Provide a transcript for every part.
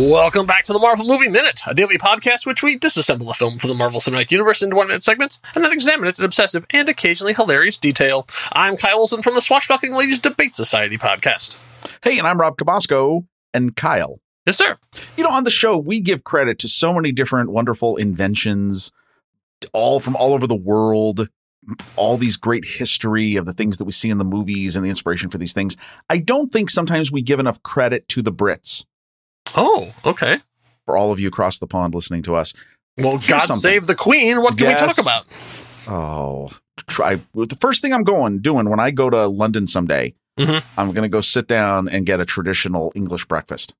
Welcome back to the Marvel Movie Minute, a daily podcast which we disassemble a film from the Marvel Cinematic Universe into one minute segments and then examine its obsessive and occasionally hilarious detail. I'm Kyle Olson from the Swashbuckling Ladies Debate Society podcast. Hey, and I'm Rob Cabasco and Kyle. Yes, sir. You know, on the show, we give credit to so many different wonderful inventions, all from all over the world, all these great history of the things that we see in the movies and the inspiration for these things. I don't think sometimes we give enough credit to the Brits. Oh, okay. For all of you across the pond listening to us. Well, Here's God something. save the Queen. What can yes. we talk about? Oh, try the first thing I'm going doing when I go to London someday. Mm-hmm. I'm going to go sit down and get a traditional English breakfast.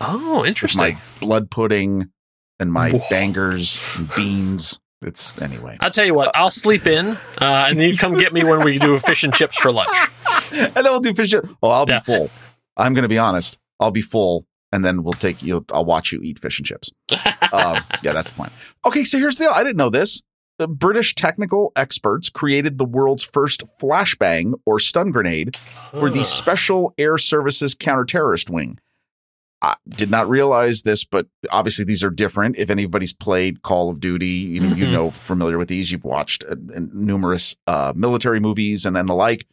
Oh, interesting. With my blood pudding and my Whoa. bangers and beans. It's anyway. I'll tell you what. I'll sleep in, uh, and then you come get me when we do fish and chips for lunch. and then we'll do fish. And, oh, I'll be full. I'm going to be honest. I'll be full and then we'll take you. I'll watch you eat fish and chips. um, yeah, that's the plan. Okay, so here's the deal. I didn't know this. The British technical experts created the world's first flashbang or stun grenade for the Special Air Services counter-terrorist wing. I did not realize this, but obviously these are different. If anybody's played Call of Duty, you know, mm-hmm. you know, familiar with these. You've watched uh, numerous uh, military movies and then the like.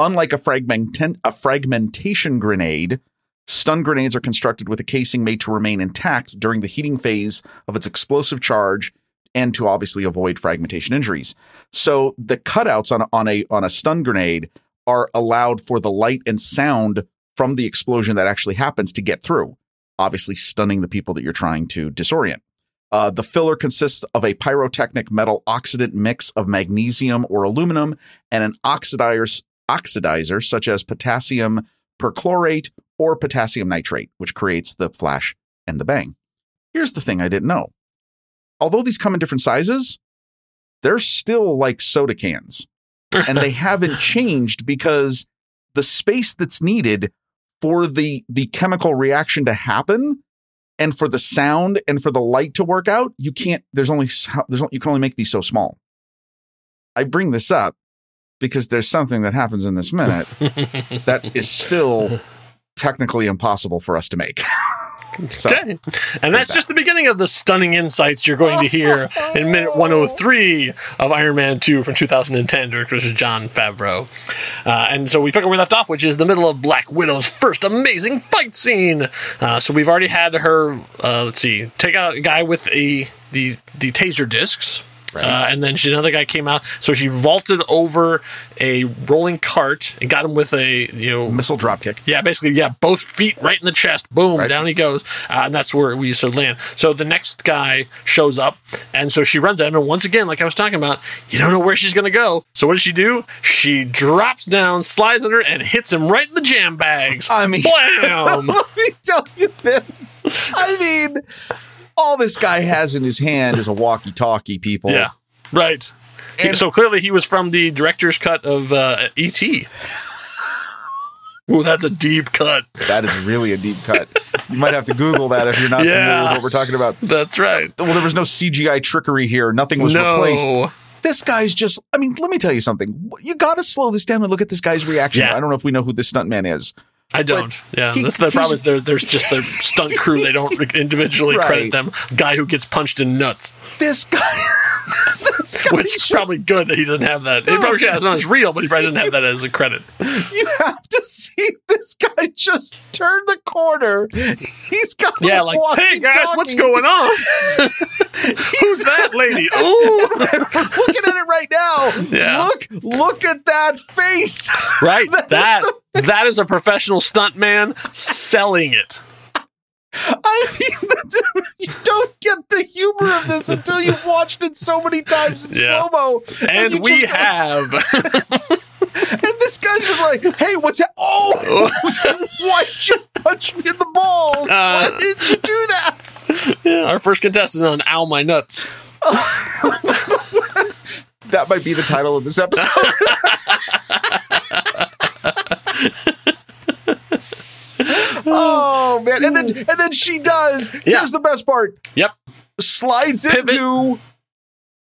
Unlike a fragment a fragmentation grenade, Stun grenades are constructed with a casing made to remain intact during the heating phase of its explosive charge and to obviously avoid fragmentation injuries. So the cutouts on, on a on a stun grenade are allowed for the light and sound from the explosion that actually happens to get through, obviously stunning the people that you're trying to disorient. Uh, the filler consists of a pyrotechnic metal oxidant mix of magnesium or aluminum and an oxidizer, oxidizer such as potassium perchlorate or potassium nitrate, which creates the flash and the bang. Here's the thing I didn't know. Although these come in different sizes, they're still like soda cans. and they haven't changed because the space that's needed for the the chemical reaction to happen and for the sound and for the light to work out, you can't there's only there's you can only make these so small. I bring this up because there's something that happens in this minute that is still technically impossible for us to make. so, okay. And that's that. just the beginning of the stunning insights you're going to hear in minute 103 of Iron Man 2 from 2010, director is Jon Favreau. Uh, and so we pick where we left off, which is the middle of Black Widow's first amazing fight scene. Uh, so we've already had her, uh, let's see, take out a guy with a the the taser discs Right. Uh, and then she, another guy came out, so she vaulted over a rolling cart and got him with a you know missile drop kick. Yeah, basically, yeah, both feet right in the chest. Boom, right. down he goes, uh, and that's where we used to land. So the next guy shows up, and so she runs at him, and once again, like I was talking about, you don't know where she's gonna go. So what does she do? She drops down, slides under, and hits him right in the jam bags. I mean, blam! let me tell you this. I mean all this guy has in his hand is a walkie-talkie. People, yeah, right. And so clearly, he was from the director's cut of uh, ET. Ooh, that's a deep cut. That is really a deep cut. you might have to Google that if you're not yeah, familiar with what we're talking about. That's right. Well, there was no CGI trickery here. Nothing was no. replaced. This guy's just, I mean, let me tell you something. You got to slow this down and look at this guy's reaction. Yeah. I don't know if we know who this stuntman is. I don't. But yeah, he, that's the problem. Is there, there's just the stunt crew. They don't individually right. credit them. Guy who gets punched in nuts. This guy. this guy Which is probably good that he doesn't have that. He probably has not as real, but he probably doesn't have that as a credit. You have to see this guy just turn the corner. He's got yeah, like hey guys, talking. what's going on? Who's that lady? Ooh, looking at it right now. Yeah. Look, look at that face. Right, that. that that is a professional stuntman selling it. I mean, you don't get the humor of this until you've watched it so many times in yeah. slow mo. And, and we just, have. and this guy's just like, "Hey, what's that? Oh, why'd you punch me in the balls? Uh, Why did you do that?" Yeah, our first contestant on "Ow My Nuts." that might be the title of this episode. Oh man! And then and then she does. Yeah. Here's the best part. Yep. Slides Pivot. into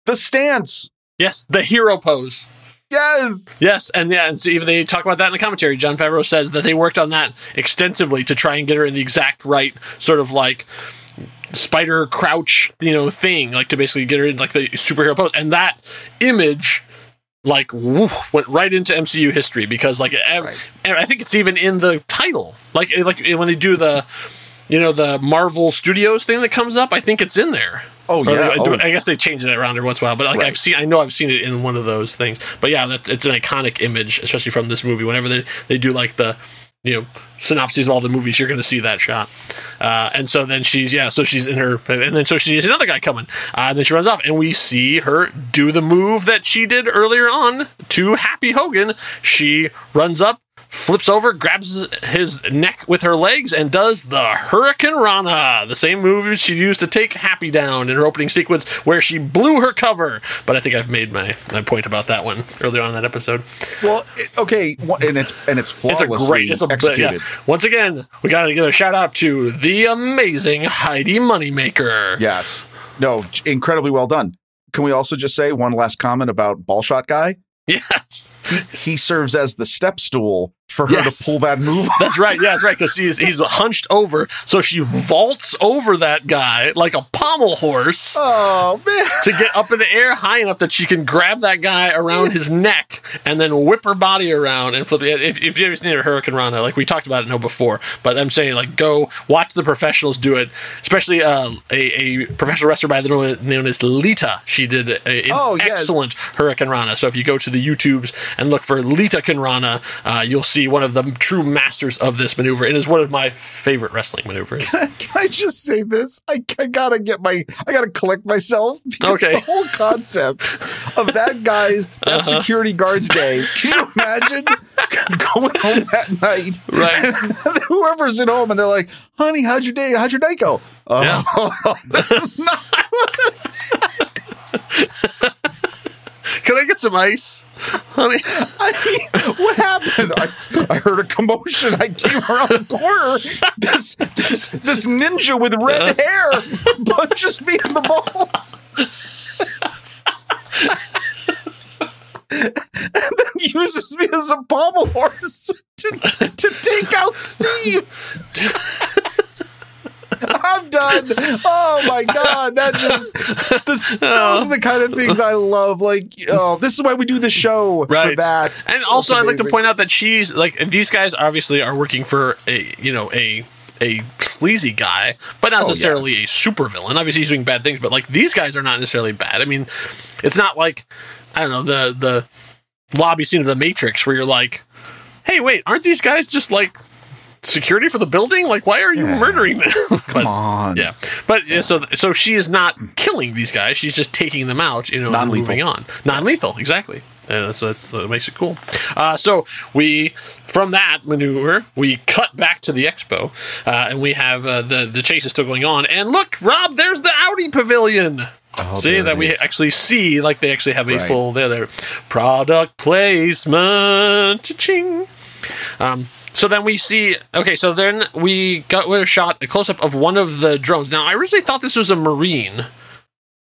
the stance. Yes, the hero pose. Yes. Yes, and yeah, and so even they talk about that in the commentary. Jon Favreau says that they worked on that extensively to try and get her in the exact right sort of like spider crouch, you know, thing, like to basically get her in like the superhero pose. And that image like woof, went right into MCU history because like ev- Right. I think it's even in the title. Like eh, like eh, when they do the you know the Marvel Studios thing that comes up, I think it's in there. Oh, Or yeah. I, Oh. I guess they change it around every once in a while, but like Right. I've seen, I know I've seen it in one of those things. But yeah, that's it's an iconic image, especially from this movie. Whenever they they do like the you know synopses of all the movies, you're going to see that shot. Uh, and so then she's yeah, so she's in her, and then so she sees another guy coming, uh, and then she runs off, and we see her do the move that she did earlier on to Happy Hogan. She runs up. Flips over, grabs his neck with her legs, and does the Hurricane Rana, the same move she used to take Happy down in her opening sequence, where she blew her cover. But I think I've made my, my point about that one earlier on in that episode. Well, okay, and it's and it's It's flawlessly a great, it's a executed. yeah. Once again, we got to give a shout out to the amazing Heidi Moneymaker. Yes. No, incredibly well done. Can we also just say one last comment about Ball Shot Guy? Yes, He serves as the step stool for her Yes. to pull that move. that's right. Yeah, that's right. Because he's he's hunched over, so she vaults over that guy like a pommel horse. Oh man! to get up in the air high enough that she can grab that guy around his neck and then whip her body around and flip it. If, if you ever seen a Hurricane Rana, like we talked about it no before, but I'm saying like go watch the professionals do it, especially um, a, a professional wrestler by the name known as Lita. She did an Oh, yes. excellent Hurricane Rana. So if you go to the YouTubes and look for Lita Kanrana, uh, you'll see one of the true masters of this maneuver. It is one of my favorite wrestling maneuvers. Can I just say this? I, I gotta get my, I gotta collect myself. because Okay. The whole concept of that guy's, that Uh-huh. security guard's day. Can you imagine going home that night? Right. Whoever's at home and they're like, honey, how'd your day, how'd your night go? Oh, Yeah. that's not, Can I get some ice? Honey. I mean, what happened? I, I heard a commotion. I came around the corner. This, this, this ninja with red hair punches me in the balls. and then uses me as a pommel horse to, to take out Steve. I'm done. Oh my god, that just this, those are the kind of things I love. Like, oh, this is why we do the show for that. And also, I'd like to point out that she's like these guys obviously are working for a you know a a sleazy guy, but not Oh, yeah. necessarily a super villain. Obviously, he's doing bad things, but like these guys are not necessarily bad. I mean, it's not like I don't know the the lobby scene of the Matrix where you're like, hey, wait, aren't these guys just like security for the building? Like, why are you Yeah. murdering them? But- Come on. Yeah, but yeah, so so she is not killing these guys. She's just taking them out. You know, Non-lethal. moving on. Non-lethal, exactly. And that's, that's what makes it cool. Uh, so we, from that maneuver, we cut back to the expo, uh, and we have uh, the the chase is still going on. And look, Rob, there's the Audi Pavilion. Oh, see that we actually see like they actually have a Right. full there there product placement. Cha-ching. Um, so then we see. Okay, so then we got a shot, a close up of one of the drones. Now I originally thought this was a marine,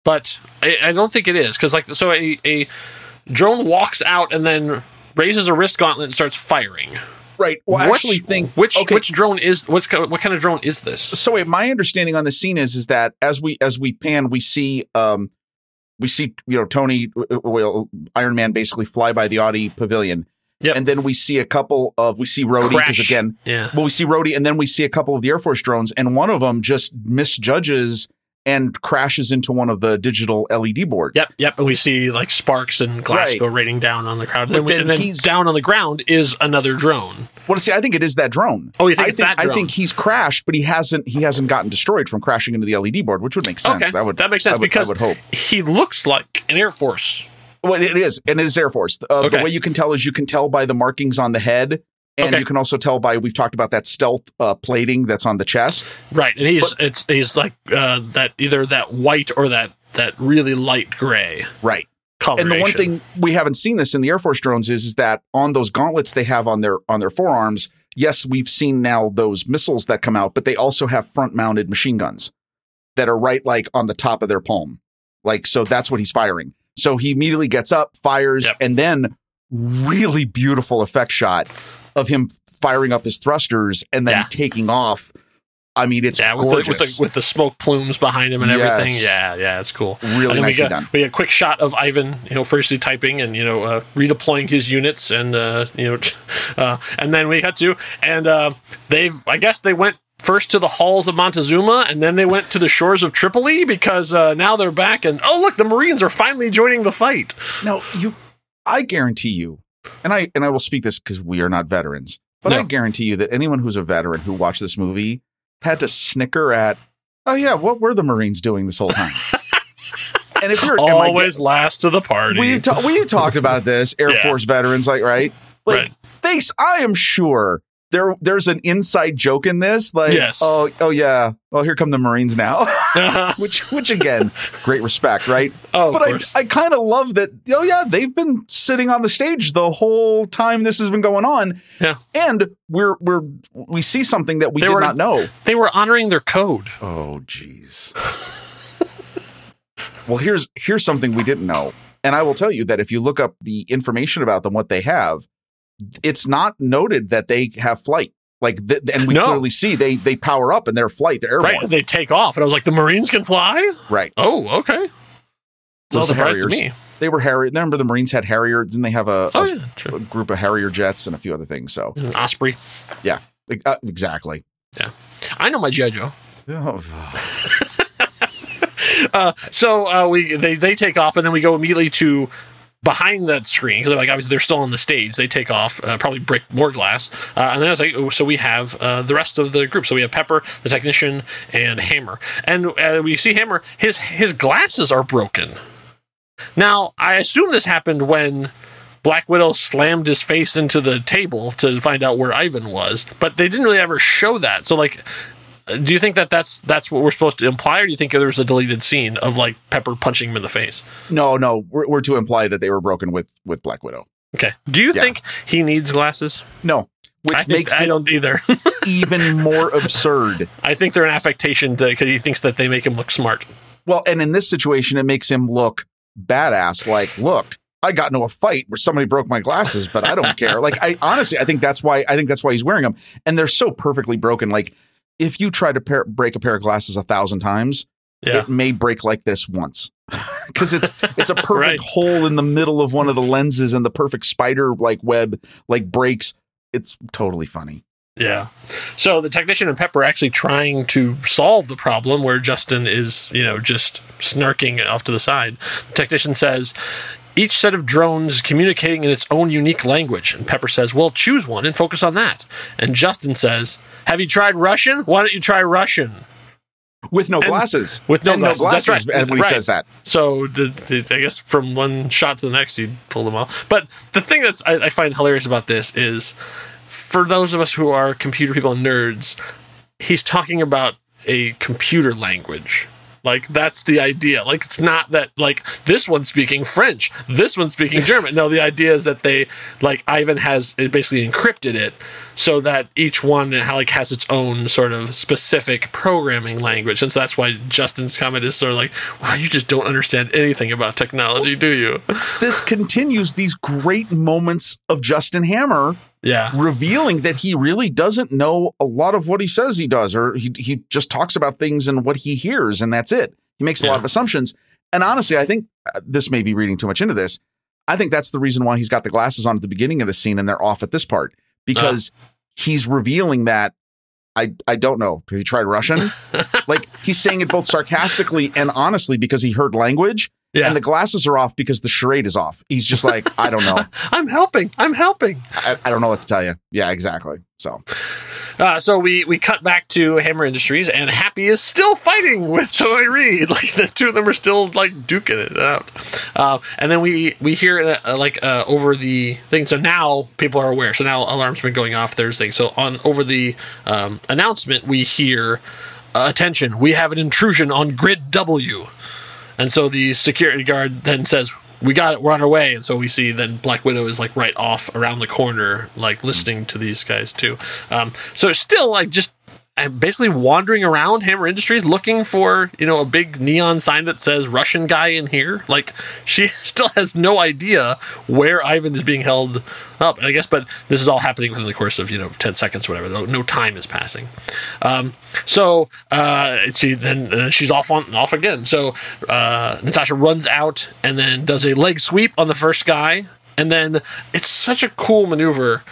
but I, I don't think it is because like so a a drone walks out and then raises a wrist gauntlet and starts firing. Right. Well, I Which- actually think which okay. which drone is what's what kind of drone is this? so wait, my understanding on the scene is is that as we as we pan, we see um we see you know Tony uh, well Iron Man basically fly by the Audi pavilion. Yep. And then we see a couple of we see Rhodey because again Yeah. well we see Rhodey and then we see a couple of the Air Force drones and one of them just misjudges and crashes into one of the digital LED boards. Yep, yep, and we see like sparks and glass Right. go raining down on the crowd. Then we, then and then he's- down on the ground is another drone. Well, see, I think it is that drone. Oh, you think I it's think that I think he's crashed, but he hasn't he hasn't gotten destroyed from crashing into the LED board, which would make sense. Okay, That would that makes sense would, because I would hope. he looks like an Air Force. Well, it is, and it is Air Force. Uh, Okay. The way you can tell is you can tell by the markings on the head, and Okay. you can also tell by we've talked about that stealth uh, plating that's on the chest. Right, and he's it's he's like uh, that either that white or that that really light gray Right. coloration. And the one thing we haven't seen this in the Air Force drones is, is that on those gauntlets they have on their on their forearms. Yes, we've seen now those missiles that come out, but they also have front mounted machine guns that are right like on the top of their palm. Like so, that's what he's firing. So he immediately gets up, fires, Yep. and then really beautiful effect shot of him firing up his thrusters and then Yeah. taking off. I mean, it's Yeah, with the, with the with the smoke plumes behind him and everything. Yeah, yeah, it's cool. Really nicely we got, done. We got a quick shot of Ivan, you know, firstly typing and you know uh, redeploying his units, and uh, you know, uh, and then we got to and uh, they've I guess they went first to the halls of Montezuma, and then they went to the shores of Tripoli because uh, now they're back and oh look, the Marines are finally joining the fight. No, you. I guarantee you, and I and I will speak this because we are not veterans, but I guarantee you that anyone who's a veteran who watched this movie had to snicker at, oh yeah, what were the Marines doing this whole time? and if you're Always last to the party. we ta- we talked about this Air Yeah. Force veterans, like right, like Right. they. I am sure there there's an inside joke in this, like Yes. oh oh yeah, well here come the Marines now, which which again, great respect, right? oh, but. I, I kind of love that. Oh yeah, they've been sitting on the stage the whole time this has been going on. Yeah. and we're we're we see something that we They did were- not know. they were honoring their code. Oh jeez. well, here's here's something we didn't know, and I will tell you that if you look up the information about them, what they have, it's not noted that they have flight. Like, th- and we No. clearly see they they power up and they're flight, they're airborne. Right, they take off, and I was like, "The Marines can fly." right. Oh, okay. It's Well, the surprise to me. They were Harrier. Remember the Marines had Harrier. Then they have a, Oh a- yeah, a group of Harrier jets and a few other things. So An Osprey. uh, exactly. Yeah, I know my GI Joe. Oh, Uh, so uh, we they they take off, and then we go immediately to behind that screen because like obviously they're still on the stage. They take off, uh, probably break more glass, uh, and then I was like, oh, so we have uh, the rest of the group. So we have Pepper, the technician, and Hammer, and uh, we see Hammer. His his glasses are broken. Now I assume this happened when. Black Widow slammed his face into the table to find out where Ivan was, but they didn't really ever show that. So, like, do you think that that's that's what we're supposed to imply, or do you think there was a deleted scene of like Pepper punching him in the face? no, no, we're, we're to imply that they were broken with with Black Widow. Okay. Do you Yeah. think he needs glasses? No, which I think, makes I don't either. even more absurd. I think they're an affectation because he thinks that they make him look smart. Well, and in this situation, it makes him look badass. Like, look, I got into a fight where somebody broke my glasses, but I don't care. Like, I honestly, I think that's why. I think that's why he's wearing them, and they're so perfectly broken. Like, if you try to pair, break a pair of glasses a thousand times, Yeah. it may break like this once because it's it's a perfect Right. hole in the middle of one of the lenses, and the perfect spider like web like breaks. It's totally funny. Yeah. So the technician and Pepper are actually trying to solve the problem where Justin is, you know, just snarking off to the side. The technician says, each set of drones communicating in its own unique language. And Pepper says, well, choose one and focus on that. And Justin says, have you tried Russian? Why don't you try Russian? With no glasses. with no And glasses. That's right. and when he Right. says that. So the, the, I guess from one shot to the next, he pulled them off. But the thing that's I, I find hilarious about this is, for those of us who are computer people and nerds, he's talking about a computer language. Like that's the idea. Like it's not that like this one's speaking French, this one's speaking German. No, the idea is that they like Ivan has it basically encrypted it so that each one like has its own sort of specific programming language. And so that's why Justin's comment is sort of like, "Wow, you just don't understand anything about technology, do you?" this continues these great moments of Justin Hammer Yeah. revealing that he really doesn't know a lot of what he says he does, or he, he just talks about things and what he hears, and that's it. He makes a lot of assumptions. And honestly, I think uh, this may be reading too much into this. I think that's the reason why he's got the glasses on at the beginning of the scene and they're off at this part because he's revealing that I, I don't know. Have you tried Russian? like he's saying it both sarcastically and honestly because he heard language. Yeah. And the glasses are off because the charade is off. He's just like, I don't know. I'm helping. I'm helping. I, I don't know what to tell you. Yeah, exactly. So Uh, so we we cut back to Hammer Industries, and Happy is still fighting with Toy Reed. Like the two of them are still like duking it out. Uh, and then we we hear uh, like uh, over the thing. So now people are aware. So now alarms been going off. There's things. So on over the um, announcement, we hear uh, attention. We have an intrusion on Grid W. And so the security guard then says, "We got it. We're on our way." And so we see then Black Widow is like right off around the corner, like listening to these guys too. Um, so still like just and basically wandering around Hammer Industries looking for, you know, a big neon sign that says Russian guy in here. Like she still has no idea where Ivan is being held up. And I guess, but this is all happening within the course of, you know, 10 seconds or whatever. No, no time is passing. Um, so uh, she then uh, she's off on off again. So uh, Natasha runs out and then does a leg sweep on the first guy. And then it's such a cool maneuver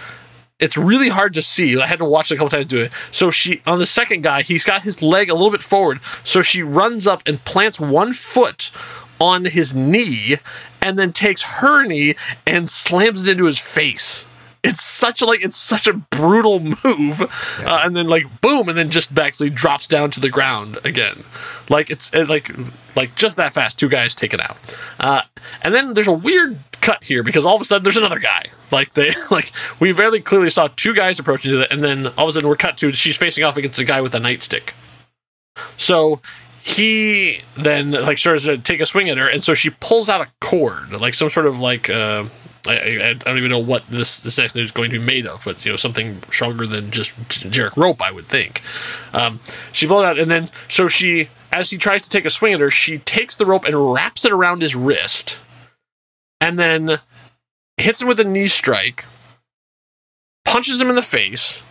it's really hard to see. I had to watch it a couple times to do it. So she on the second guy, he's got his leg a little bit forward. So she runs up and plants one foot on his knee and then takes her knee and slams it into his face. It's such a, like it's such a brutal move, yeah. uh, and then like boom, and then just actually drops down to the ground again, like it's like like just that fast. Two guys taken out, uh, and then there's a weird cut here because all of a sudden there's another guy. Like they like we very clearly saw two guys approaching it, and then all of a sudden we're cut to she's facing off against a guy with a nightstick. So he then like starts to take a swing at her, and so she pulls out a cord, like some sort of like uh, I, I, I, don't even know what this this actually is going to be made of, but you know something stronger than just generic rope, I would think. Um, she pulls out, and then so she, as he tries to take a swing at her, she takes the rope and wraps it around his wrist, and then hits him with a knee strike, punches him in the face,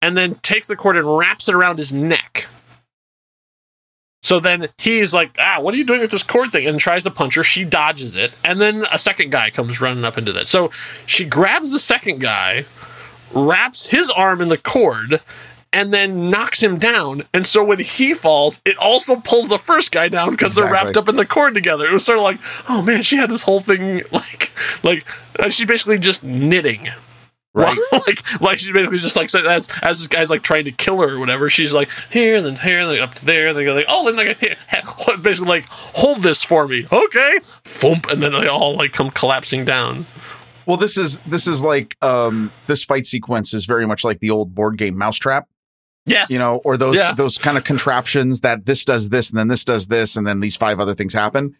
and then takes the cord and wraps it around his neck. So then he's like, ah, what are you doing with this cord thing? And tries to punch her. She dodges it. And then a second guy comes running up into that. So she grabs the second guy, wraps his arm in the cord, and then knocks him down. And so when he falls, it also pulls the first guy down because exactly. they're wrapped up in the cord together. It was sort of like, oh man, she had this whole thing like, like uh, she's basically just knitting right? like, like she's basically just like as as this guy's like trying to kill her or whatever. She's like here and then here and then up to there. And they go like, oh, then like here, basically like hold this for me, okay? Thump, and then they all like come collapsing down. Well, this is this is like um this fight sequence is very much like the old board game Mousetrap. Yes. You know, or those yeah. those kind of contraptions that this does this and then this does this and then these five other things happen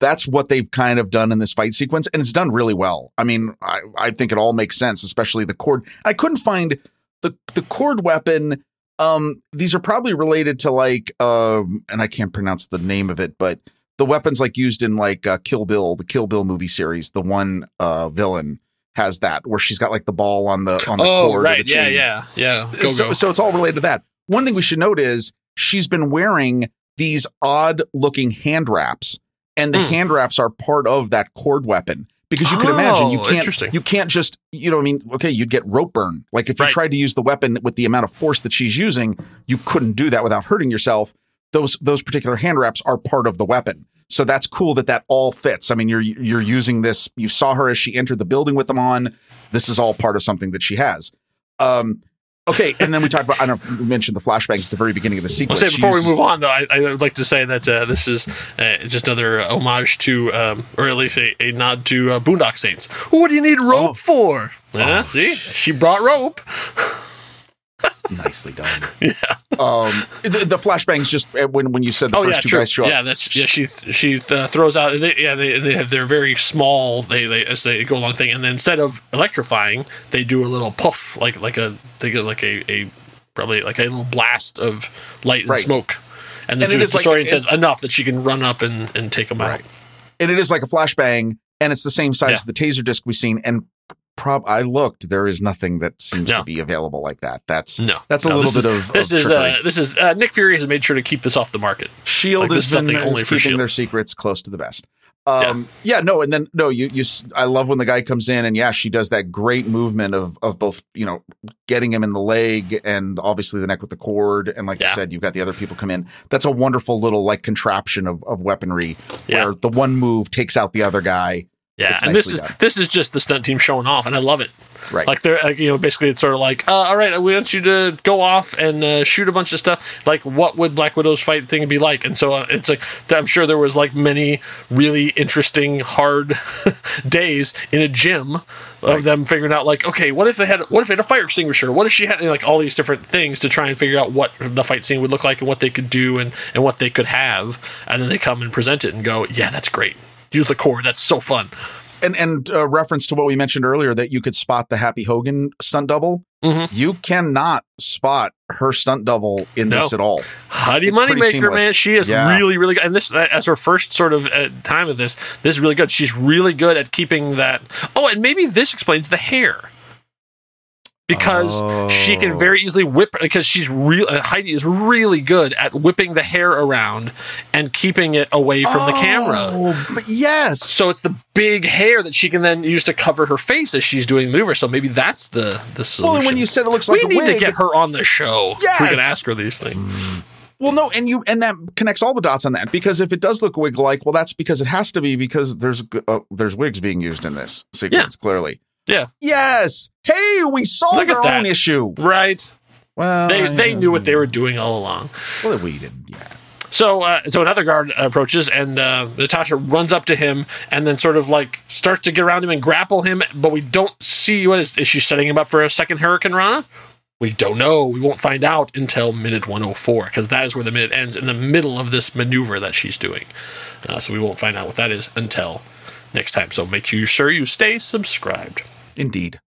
that's what they've kind of done in this fight sequence, and it's done really well. I mean, I, I think it all makes sense, especially the cord. I couldn't find the the cord weapon. Um, these are probably related to like, um, and I can't pronounce the name of it, but the weapons like used in like uh, Kill Bill, the Kill Bill movie series. The one uh, villain has that where she's got like the ball on the on the oh, cord. right, yeah, yeah, yeah. Go, so, go. so it's all related to that. One thing we should note is she's been wearing these odd looking hand wraps and the mm. hand wraps are part of that cord weapon because you can imagine you oh, can't you can't just you know I mean okay you'd get rope burn like if you right. tried to use the weapon with the amount of force that she's using you couldn't do that without hurting yourself those those particular hand wraps are part of the weapon so that's cool that that all fits I mean you're you're using this you saw her as she entered the building with them on this is all part of something that she has um Okay, and then we talked about. I don't know if we mentioned the flashbacks at the very beginning of the sequence. I'll say before we move on, though, I, I, would like to say that uh, this is uh, just another homage to, um, or at least a, a nod to uh, Boondock Saints. What do you need rope oh. for? Oh, see, she brought rope. Nicely done. Yeah. Um, the, the flashbangs just uh, when when you said the oh, first yeah, two true. guys show up. Yeah, that's yeah. She she uh, throws out. They, yeah, they they have they're very small. They they as they go along thing, and then instead of electrifying, they do a little puff like like a they get like a a probably like a little blast of light and right. smoke, and then and it's disoriented like, enough that she can run up and and take them right. out. And it is like a flashbang, and it's the same size yeah. as the taser disc we've seen, and prob I looked. There is nothing that seems no. to be available like that. That's no. That's a no, little bit is, of this of is uh, this is uh, Nick Fury has made sure to keep this off the market. Shield like, has been only keeping Shield. their secrets close to the best. Um, yeah. yeah, no, and then no, you you. I love when the guy comes in and yeah, she does that great movement of of both you know getting him in the leg and obviously the neck with the cord and like yeah. you said, you've got the other people come in. That's a wonderful little like contraption of of weaponry yeah. where the one move takes out the other guy yeah, it's and this is done. this is just the stunt team showing off, and I love it. Right, like they're like, you know basically it's sort of like, uh, all right, we want you to go off and uh, shoot a bunch of stuff. Like, what would Black Widow's fight thing be like? And so uh, it's like I'm sure there was like many really interesting hard days in a gym of right. them figuring out like, okay, what if they had what if they had a fire extinguisher? What if she had like all these different things to try and figure out what the fight scene would look like and what they could do and and what they could have, and then they come and present it and go, yeah, that's great use the cord. That's so fun. and and uh, reference to what we mentioned earlier that you could spot the Happy Hogan stunt double. Mhm. You cannot spot her stunt double in No. this at all. Heidi Moneymaker, man. She is Yeah. really, really good. And this, uh, as her first sort of uh, time of this, this is really good. She's really good at keeping that. Oh, and maybe this explains the hair. Because she can Oh. very easily whip, because she's real. Uh, Heidi is really good at whipping the hair around and keeping it away from the camera. Oh, but yes. So it's the big hair that she can then use to cover her face as she's doing the maneuver. So maybe that's the the solution. well, and when you said it looks we like a need to get her on the show. Yes. We can ask her these things. Well, no, and you and that connects all the dots on that because if it does look wig like, well, that's because it has to be because there's uh, there's wigs being used in this sequence clearly. Yeah. Yes. Hey, we solved Look our that. own issue. Right. Well, They they knew what they were doing all along. Well, we didn't. Yeah. So uh, so another guard approaches and uh, Natasha runs up to him and then sort of like starts to get around him and grapple him, but we don't see what is is she setting him up for a second Hurricane Rana? We don't know. We won't find out until minute 104 because that is where the minute ends in the middle of this maneuver that she's doing. Uh, so we won't find out what that is until next time. So make sure you stay subscribed. Indeed.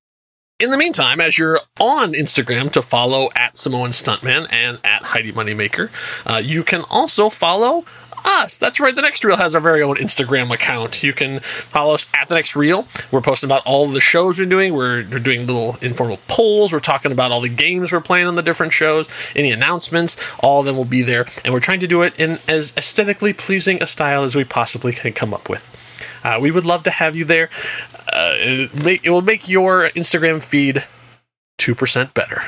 In the meantime, as you're on Instagram to follow at Samoan Stuntman and at Heidi Moneymaker, uh, you can also follow us. That's right. The Next Reel has our very own Instagram account. You can follow us at The Next Reel. We're posting about all the shows we're doing. We're, we're doing little informal polls. We're talking about all the games we're playing on the different shows, any announcements. All of them will be there. And we're trying to do it in as aesthetically pleasing a style as we possibly can come up with. Uh, we would love to have you there. Uh, it, make, it will make your Instagram feed 2% better.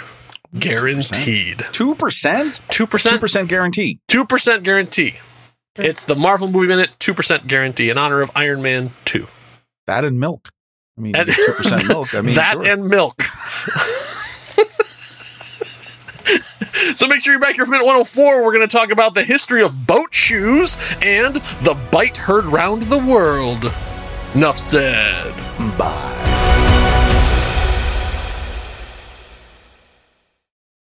Guaranteed. Two percent. 2%? Two percent guarantee. 2% guarantee. It's the Marvel Movie Minute 2% guarantee in honor of Iron Man 2. That and milk. I mean, And- two percent milk. I mean, that sure. and milk. so make sure you're back here for minute 104. We're going to talk about the history of boat shoes and the bite heard round the world. Enough said. Bye.